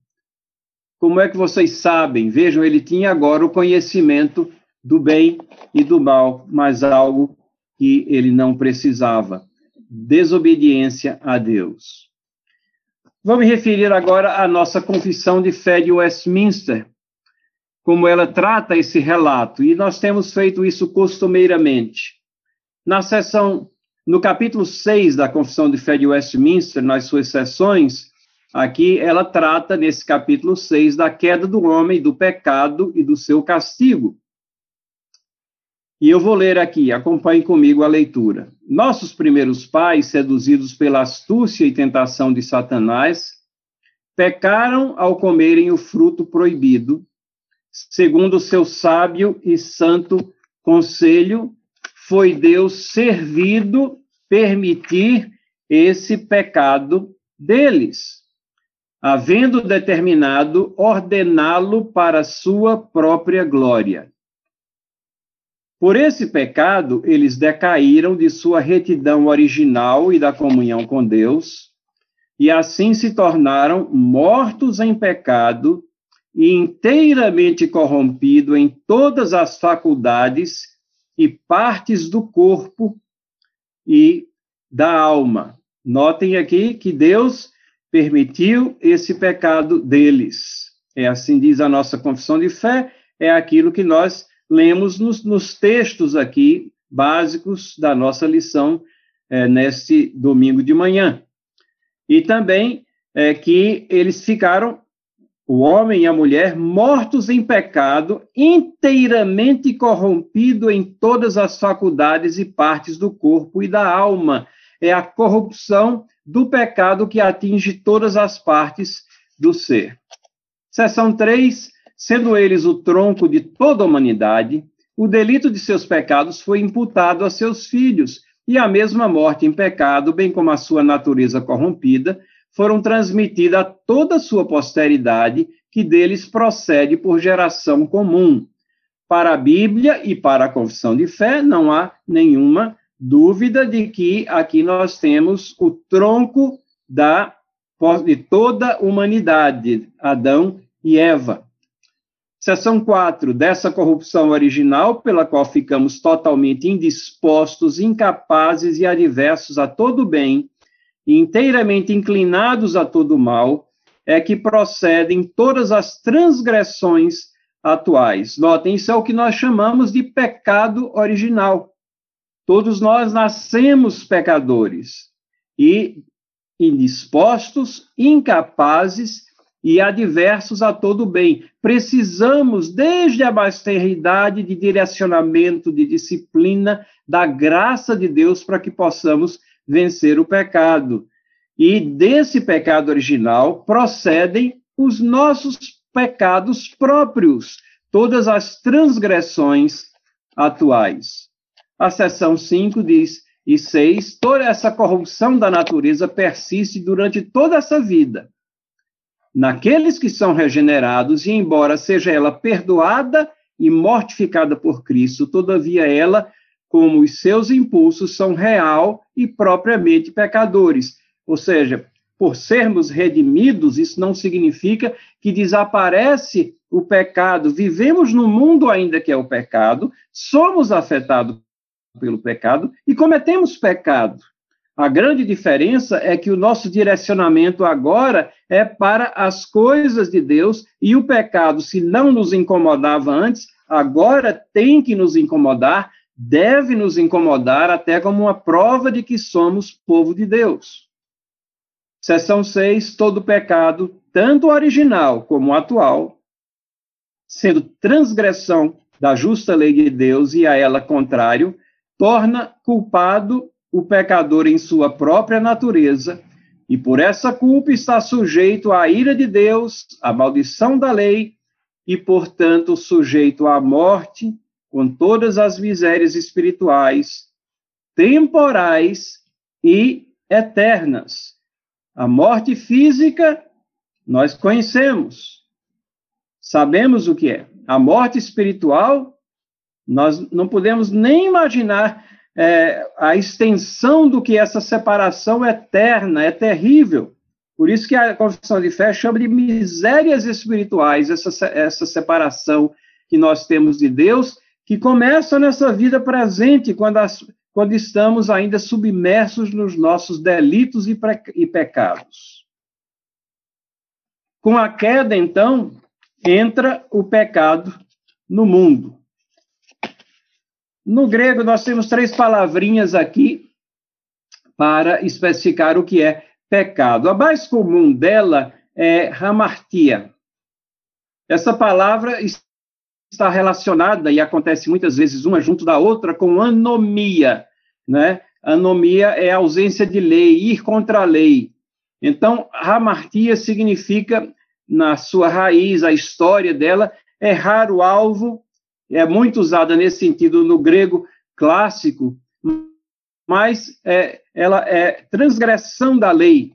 Como é que vocês sabem? Vejam, ele tinha agora o conhecimento do bem e do mal, mas algo que ele não precisava: desobediência a Deus. Vou me referir agora à nossa confissão de fé de Westminster, como ela trata esse relato, e nós temos feito isso costumeiramente. Na seção, no capítulo 6 da Confissão de Fé de Westminster, nas suas sessões, aqui ela trata, nesse capítulo 6, da queda do homem, do pecado e do seu castigo. E eu vou ler aqui, acompanhe comigo a leitura. Nossos primeiros pais, seduzidos pela astúcia e tentação de Satanás, pecaram ao comerem o fruto proibido, segundo o seu sábio e santo conselho, foi Deus servido permitir esse pecado deles, havendo determinado ordená-lo para sua própria glória. Por esse pecado, eles decaíram de sua retidão original e da comunhão com Deus, e assim se tornaram mortos em pecado e inteiramente corrompido em todas as faculdades e partes do corpo e da alma. Notem aqui que Deus permitiu esse pecado deles. É assim diz a nossa confissão de fé, é aquilo que nós lemos nos, nos textos aqui básicos da nossa lição é, neste domingo de manhã. E também é, que eles ficaram, o homem e a mulher, mortos em pecado, inteiramente corrompido em todas as faculdades e partes do corpo e da alma. É a corrupção do pecado que atinge todas as partes do ser. Seção 3, sendo eles o tronco de toda a humanidade, o delito de seus pecados foi imputado a seus filhos, e a mesma morte em pecado, bem como a sua natureza corrompida, foram transmitidas a toda a sua posteridade, que deles procede por geração comum. Para a Bíblia e para a confissão de fé, não há nenhuma dúvida de que aqui nós temos o tronco da, de toda a humanidade, Adão e Eva. Seção 4. Dessa corrupção original, pela qual ficamos totalmente indispostos, incapazes e adversos a todo bem, e inteiramente inclinados a todo mal, é que procedem todas as transgressões atuais. Notem, isso é o que nós chamamos de pecado original. Todos nós nascemos pecadores e indispostos, incapazes e adversos a todo bem. Precisamos, desde a basternidade, de direcionamento, de disciplina, da graça de Deus para que possamos vencer o pecado. E desse pecado original procedem os nossos pecados próprios, todas as transgressões atuais. A seção 5 diz, e 6, toda essa corrupção da natureza persiste durante toda essa vida. Naqueles que são regenerados, e embora seja ela perdoada e mortificada por Cristo, todavia ela, como os seus impulsos, são real e propriamente pecadores. Ou seja, por sermos redimidos, isso não significa que desaparece o pecado. Vivemos no mundo ainda que é o pecado, somos afetados pelo pecado e cometemos pecado. A grande diferença é que o nosso direcionamento agora é para as coisas de Deus e o pecado, se não nos incomodava antes, agora tem que nos incomodar, deve nos incomodar até como uma prova de que somos povo de Deus. Seção 6, todo pecado, tanto original como atual, sendo transgressão da justa lei de Deus e a ela contrário, torna culpado o pecador em sua própria natureza, e por essa culpa está sujeito à ira de Deus, à maldição da lei, e, portanto, sujeito à morte, com todas as misérias espirituais, temporais e eternas. A morte física, nós conhecemos, sabemos o que é. A morte espiritual, nós não podemos nem imaginar é, a extensão do que essa separação eterna é terrível. Por isso que a confissão de fé chama de misérias espirituais, essa, essa separação que nós temos de Deus, que começa nessa vida presente, quando, as, quando estamos ainda submersos nos nossos delitos e, pre, e pecados. Com a queda, então, entra o pecado no mundo. No grego, nós temos três palavrinhas aqui para especificar o que é pecado. A mais comum dela é hamartia. Essa palavra está relacionada, e acontece muitas vezes uma junto da outra, com anomia. Né? Anomia é ausência de lei, ir contra a lei. Então, hamartia significa, na sua raiz, a história dela, errar o alvo é muito usada nesse sentido no grego clássico, mas é, ela é transgressão da lei.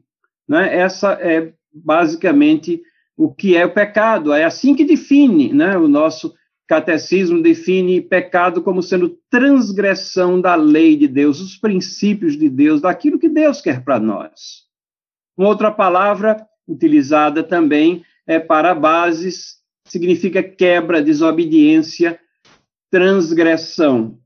Né? Essa é basicamente o que é o pecado. É assim que define né, o nosso catecismo define pecado como sendo transgressão da lei de Deus, os princípios de Deus, daquilo que Deus quer para nós. Uma outra palavra utilizada também é para bases, significa quebra, desobediência, transgressão.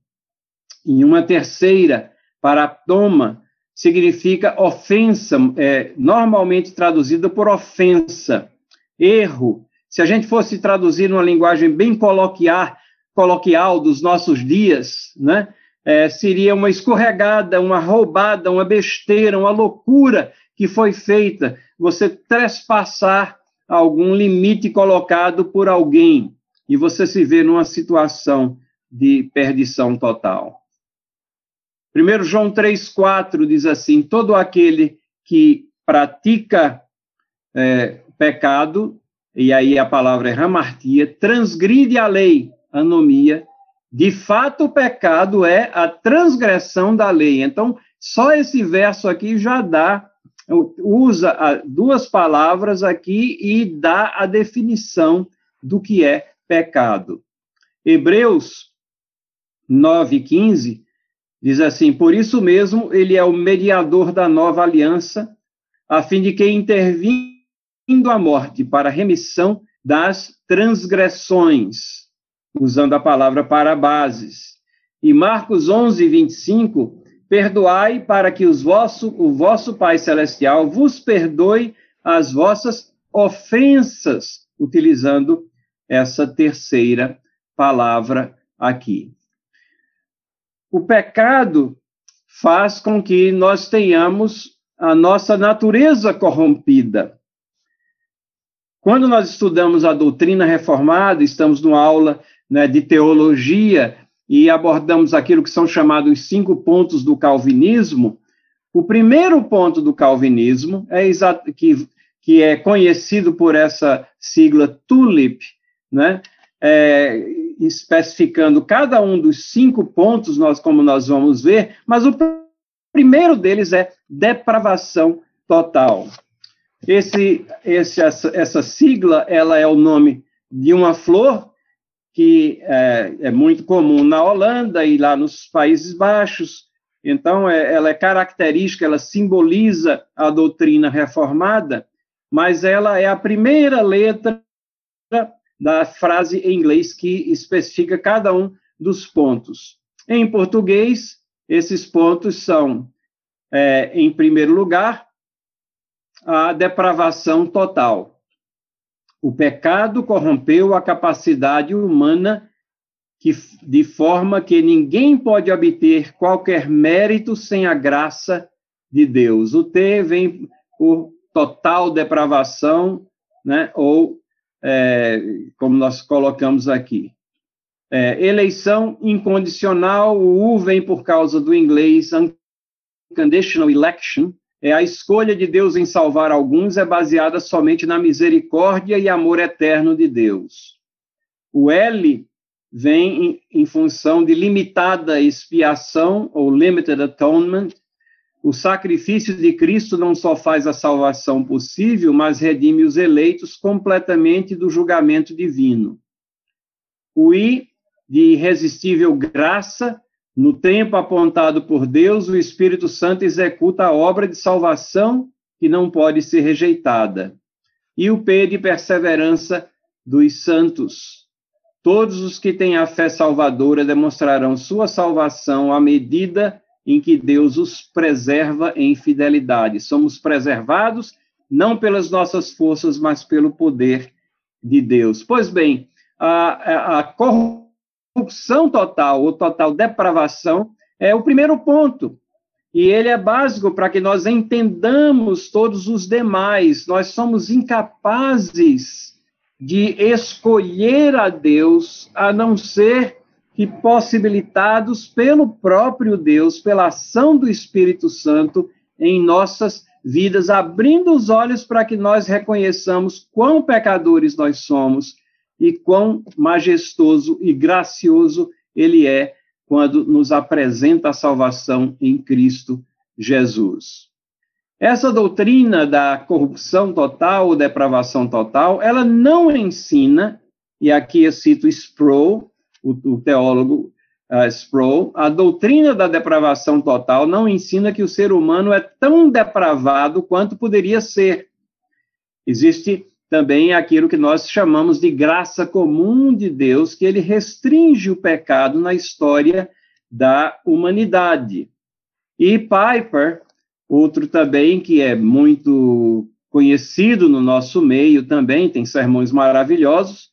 E uma terceira, para toma, significa ofensa, é, normalmente traduzida por ofensa, erro. Se a gente fosse traduzir numa linguagem bem coloquial, coloquial dos nossos dias, né, é, seria uma escorregada, uma roubada, uma besteira, uma loucura que foi feita. Você trespassar algum limite colocado por alguém e você se vê numa situação de perdição total. 1 João 3,4 diz assim: todo aquele que pratica é, pecado, e aí a palavra é ramartia, transgride a lei, anomia. De fato, o pecado é a transgressão da lei. Então, só esse verso aqui já dá, usa duas palavras aqui e dá a definição do que é pecado. Hebreus 9,15 Diz assim: Por isso mesmo, ele é o mediador da nova aliança, a fim de que, intervindo a morte para a remissão das transgressões, usando a palavra para bases. E Marcos 11, 25, perdoai para que os vosso, o vosso Pai Celestial vos perdoe as vossas ofensas, utilizando essa terceira palavra aqui. O pecado faz com que nós tenhamos a nossa natureza corrompida. Quando nós estudamos a doutrina reformada, estamos numa aula né, de teologia e abordamos aquilo que são chamados os cinco pontos do calvinismo. O primeiro ponto do calvinismo é que, que é conhecido por essa sigla TULIP, né? É, especificando cada um dos cinco pontos, nós, como nós vamos ver, mas o primeiro deles é depravação total. Esse, esse, essa, essa sigla, ela é o nome de uma flor que é, é, muito comum na Holanda e lá nos Países Baixos. Então, é, ela é característica, ela simboliza a doutrina reformada, mas ela é a primeira letra da frase em inglês que especifica cada um dos pontos. Em português, esses pontos são, é, em primeiro lugar, a depravação total. O pecado corrompeu a capacidade humana que, de forma que ninguém pode obter qualquer mérito sem a graça de Deus. O T vem por total depravação, né, ou é, como nós colocamos aqui. É, eleição incondicional, o U vem por causa do inglês unconditional election, é a escolha de Deus em salvar alguns é baseada somente na misericórdia e amor eterno de Deus. O L vem em, em função de limitada expiação ou limited atonement, o sacrifício de Cristo não só faz a salvação possível, mas redime os eleitos completamente do julgamento divino. O I de irresistível graça, no tempo apontado por Deus, o Espírito Santo executa a obra de salvação que não pode ser rejeitada. E o P de perseverança dos santos. Todos os que têm a fé salvadora demonstrarão sua salvação à medida em que Deus os preserva em fidelidade. Somos preservados não pelas nossas forças, mas pelo poder de Deus. Pois bem, a, a corrupção total, ou total depravação, é o primeiro ponto. E ele é básico para que nós entendamos todos os demais. Nós somos incapazes de escolher a Deus a não ser que possibilitados pelo próprio Deus, pela ação do Espírito Santo em nossas vidas, abrindo os olhos para que nós reconheçamos quão pecadores nós somos e quão majestoso e gracioso ele é quando nos apresenta a salvação em Cristo Jesus. Essa doutrina da corrupção total, depravação total, ela não ensina e aqui eu cito Sproul, o, o teólogo uh, Sproul, a doutrina da depravação total não ensina que o ser humano é tão depravado quanto poderia ser. Existe também aquilo que nós chamamos de graça comum de Deus, que ele restringe o pecado na história da humanidade. E Piper, outro também que é muito conhecido no nosso meio também, tem sermões maravilhosos,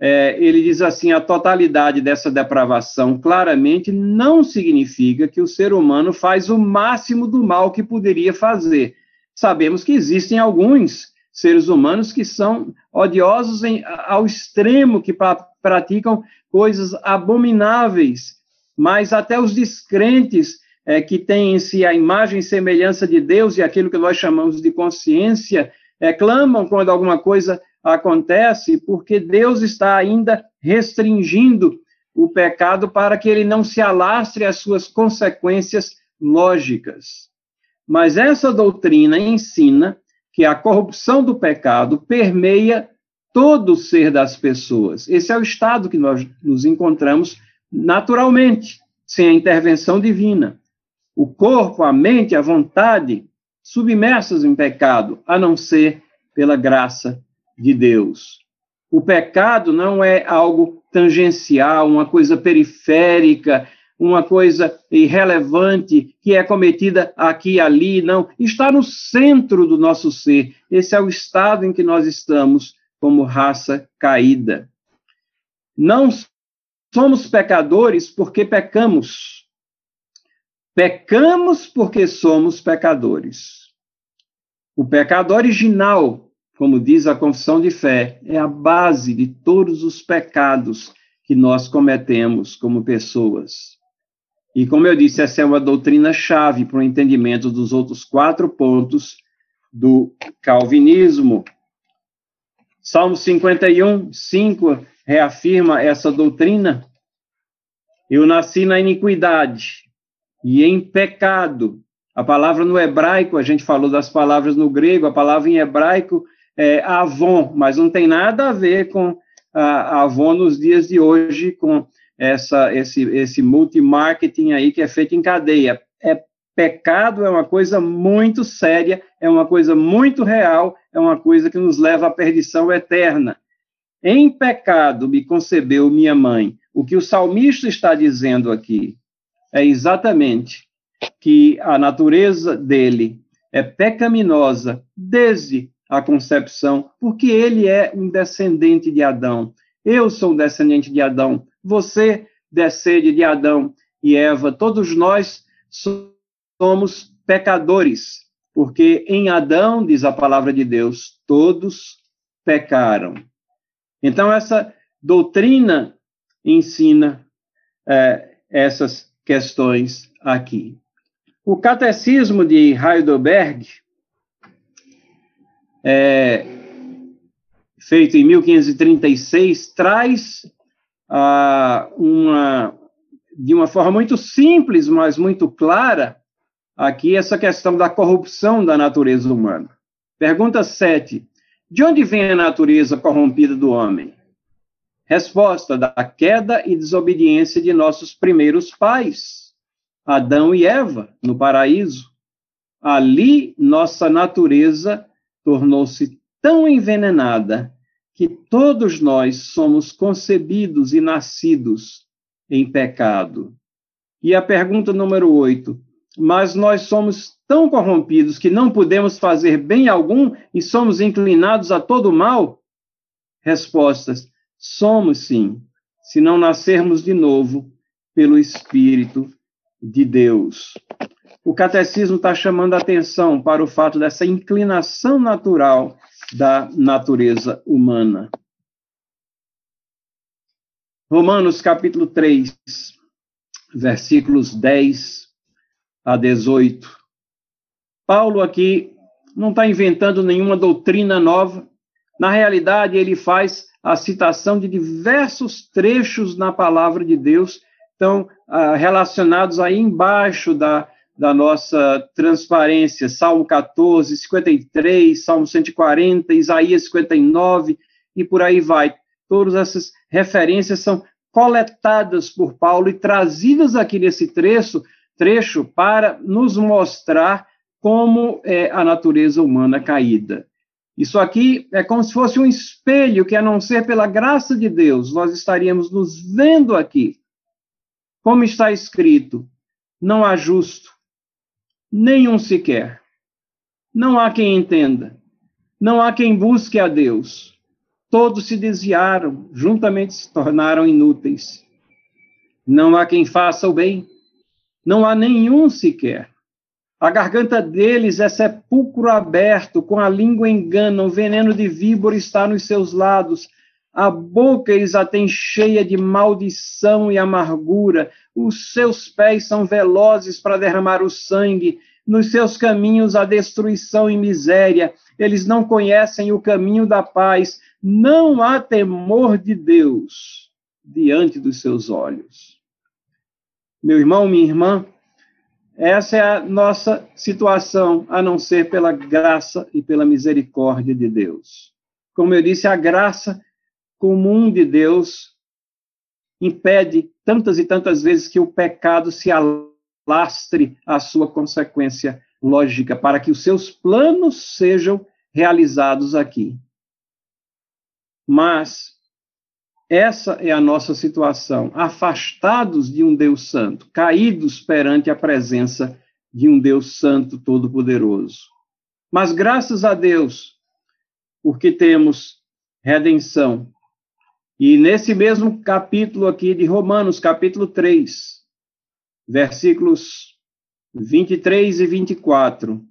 é, ele diz assim: a totalidade dessa depravação claramente não significa que o ser humano faz o máximo do mal que poderia fazer. Sabemos que existem alguns seres humanos que são odiosos em, ao extremo, que pra, praticam coisas abomináveis, mas até os descrentes é, que têm em si a imagem e semelhança de Deus e aquilo que nós chamamos de consciência, é, clamam quando alguma coisa acontece, porque Deus está ainda restringindo o pecado para que ele não se alastre às suas consequências lógicas. Mas essa doutrina ensina que a corrupção do pecado permeia todo o ser das pessoas. Esse é o estado que nós nos encontramos naturalmente, sem a intervenção divina. O corpo, a mente, a vontade submersas em pecado, a não ser pela graça de Deus. O pecado não é algo tangencial, uma coisa periférica, uma coisa irrelevante que é cometida aqui e ali, não. Está no centro do nosso ser. Esse é o estado em que nós estamos como raça caída. Não somos pecadores porque pecamos. Pecamos porque somos pecadores. O pecado original como diz a confissão de fé, é a base de todos os pecados que nós cometemos como pessoas. E como eu disse, essa é uma doutrina chave para o entendimento dos outros quatro pontos do calvinismo. Salmo 51, 5 reafirma essa doutrina. Eu nasci na iniquidade e em pecado. A palavra no hebraico, a gente falou das palavras no grego, a palavra em hebraico é, Avon, mas não tem nada a ver com a Avon nos dias de hoje, com essa, esse, esse multimarketing aí que é feito em cadeia. É pecado, é uma coisa muito séria, é uma coisa muito real, é uma coisa que nos leva à perdição eterna. Em pecado me concebeu minha mãe. O que o salmista está dizendo aqui é exatamente que a natureza dele é pecaminosa desde a concepção, porque ele é um descendente de Adão. Eu sou descendente de Adão. Você descende de Adão e Eva. Todos nós somos pecadores, porque em Adão, diz a palavra de Deus, todos pecaram. Então, essa doutrina ensina é, essas questões aqui. O catecismo de Heidelberg é, feito em 1536, traz ah, uma, de uma forma muito simples, mas muito clara, aqui essa questão da corrupção da natureza humana. Pergunta 7. De onde vem a natureza corrompida do homem? Resposta: da queda e desobediência de nossos primeiros pais, Adão e Eva, no paraíso. Ali, nossa natureza tornou-se tão envenenada que todos nós somos concebidos e nascidos em pecado. E a pergunta número oito: mas nós somos tão corrompidos que não podemos fazer bem algum e somos inclinados a todo mal? Respostas: somos sim, se não nascermos de novo pelo Espírito de Deus o catecismo está chamando a atenção para o fato dessa inclinação natural da natureza humana. Romanos capítulo 3, versículos 10 a 18. Paulo aqui não está inventando nenhuma doutrina nova. Na realidade, ele faz a citação de diversos trechos na palavra de Deus, estão ah, relacionados aí embaixo da, da nossa transparência, Salmo 14, 53, Salmo 140, Isaías 59 e por aí vai. Todas essas referências são coletadas por Paulo e trazidas aqui nesse trecho, trecho para nos mostrar como é a natureza humana caída. Isso aqui é como se fosse um espelho que, a não ser pela graça de Deus, nós estaríamos nos vendo aqui. Como está escrito: não há justo, nenhum sequer. Não há quem entenda, não há quem busque a Deus. Todos se desviaram, juntamente se tornaram inúteis. Não há quem faça o bem, não há nenhum sequer. A garganta deles é sepulcro aberto, com a língua enganam, veneno de víbora está nos seus lados. A boca eles a têm cheia de maldição e amargura. Os seus pés são velozes para derramar o sangue. Nos seus caminhos a destruição e miséria. Eles não conhecem o caminho da paz. Não há temor de Deus diante dos seus olhos. Meu irmão, minha irmã, essa é a nossa situação, a não ser pela graça e pela misericórdia de Deus. Como eu disse, a graça comum de Deus impede tantas e tantas vezes que o pecado se alastre à sua consequência lógica, para que os seus planos sejam realizados aqui. Mas essa é a nossa situação, afastados de um Deus Santo, caídos perante a presença de um Deus Santo Todo-Poderoso. Mas graças a Deus, porque temos redenção. E nesse mesmo capítulo aqui de Romanos, capítulo 3, versículos 23 e 24,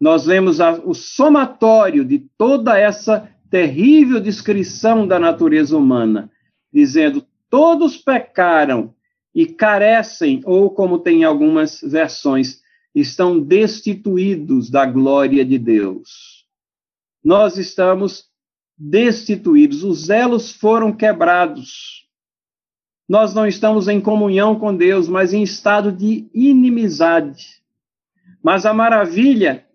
nós vemos a, o somatório de toda essa terrível descrição da natureza humana dizendo: todos pecaram e carecem, ou como tem algumas versões, estão destituídos da glória de Deus. Nós estamos destituídos, os elos foram quebrados. Nós não estamos em comunhão com Deus, mas em estado de inimizade. Mas a maravilha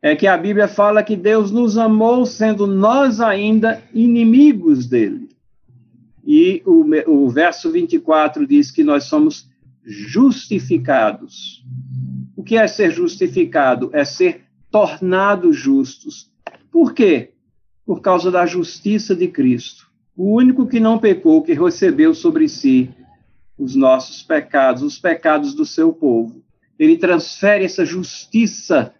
é que a Bíblia fala que Deus nos amou sendo nós ainda inimigos dele. E o, o verso 24 diz que nós somos justificados. O que é ser justificado? É ser tornado justos. Por quê? Por causa da justiça de Cristo. O único que não pecou, que recebeu sobre si os nossos pecados, os pecados do seu povo. Ele transfere essa justiça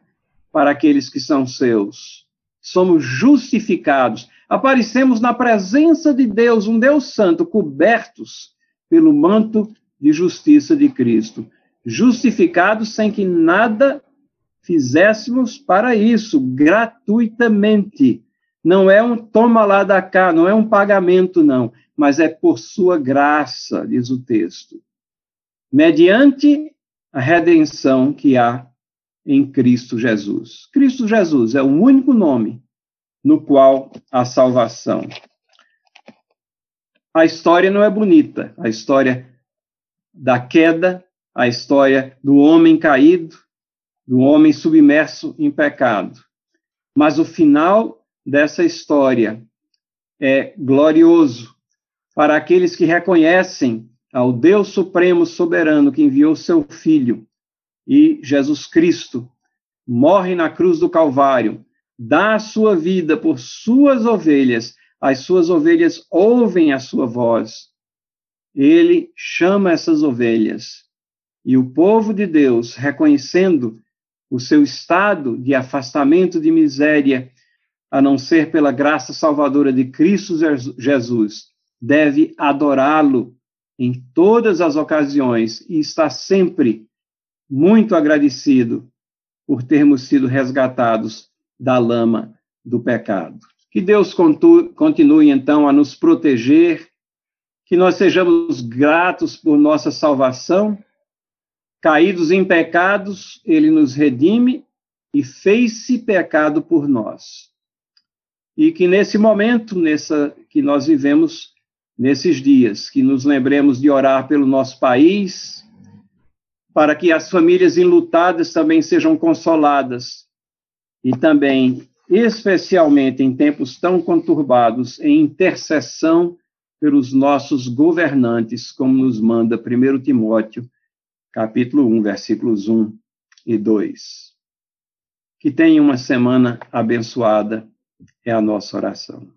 para aqueles que são seus. Somos justificados aparecemos na presença de Deus, um Deus Santo, cobertos pelo manto de justiça de Cristo, justificados sem que nada fizéssemos para isso, gratuitamente. Não é um toma lá da cá, não é um pagamento, não, mas é por sua graça, diz o texto. Mediante a redenção que há em Cristo Jesus. Cristo Jesus é o único nome no qual a salvação. A história não é bonita, a história da queda, a história do homem caído, do homem submerso em pecado. Mas o final dessa história é glorioso para aqueles que reconhecem ao Deus Supremo Soberano que enviou seu Filho e Jesus Cristo morre na cruz do Calvário dá a sua vida por suas ovelhas, as suas ovelhas ouvem a sua voz. Ele chama essas ovelhas. E o povo de Deus, reconhecendo o seu estado de afastamento de miséria, a não ser pela graça salvadora de Cristo Jesus, deve adorá-lo em todas as ocasiões e está sempre muito agradecido por termos sido resgatados da lama do pecado. Que Deus continue, então, a nos proteger, que nós sejamos gratos por nossa salvação. Caídos em pecados, ele nos redime e fez-se pecado por nós. E que nesse momento, nessa que nós vivemos nesses dias, que nos lembremos de orar pelo nosso país, para que as famílias enlutadas também sejam consoladas e também, especialmente em tempos tão conturbados, em intercessão pelos nossos governantes, como nos manda 1 Timóteo, capítulo 1, versículos 1 e 2. Que tenha uma semana abençoada, é a nossa oração.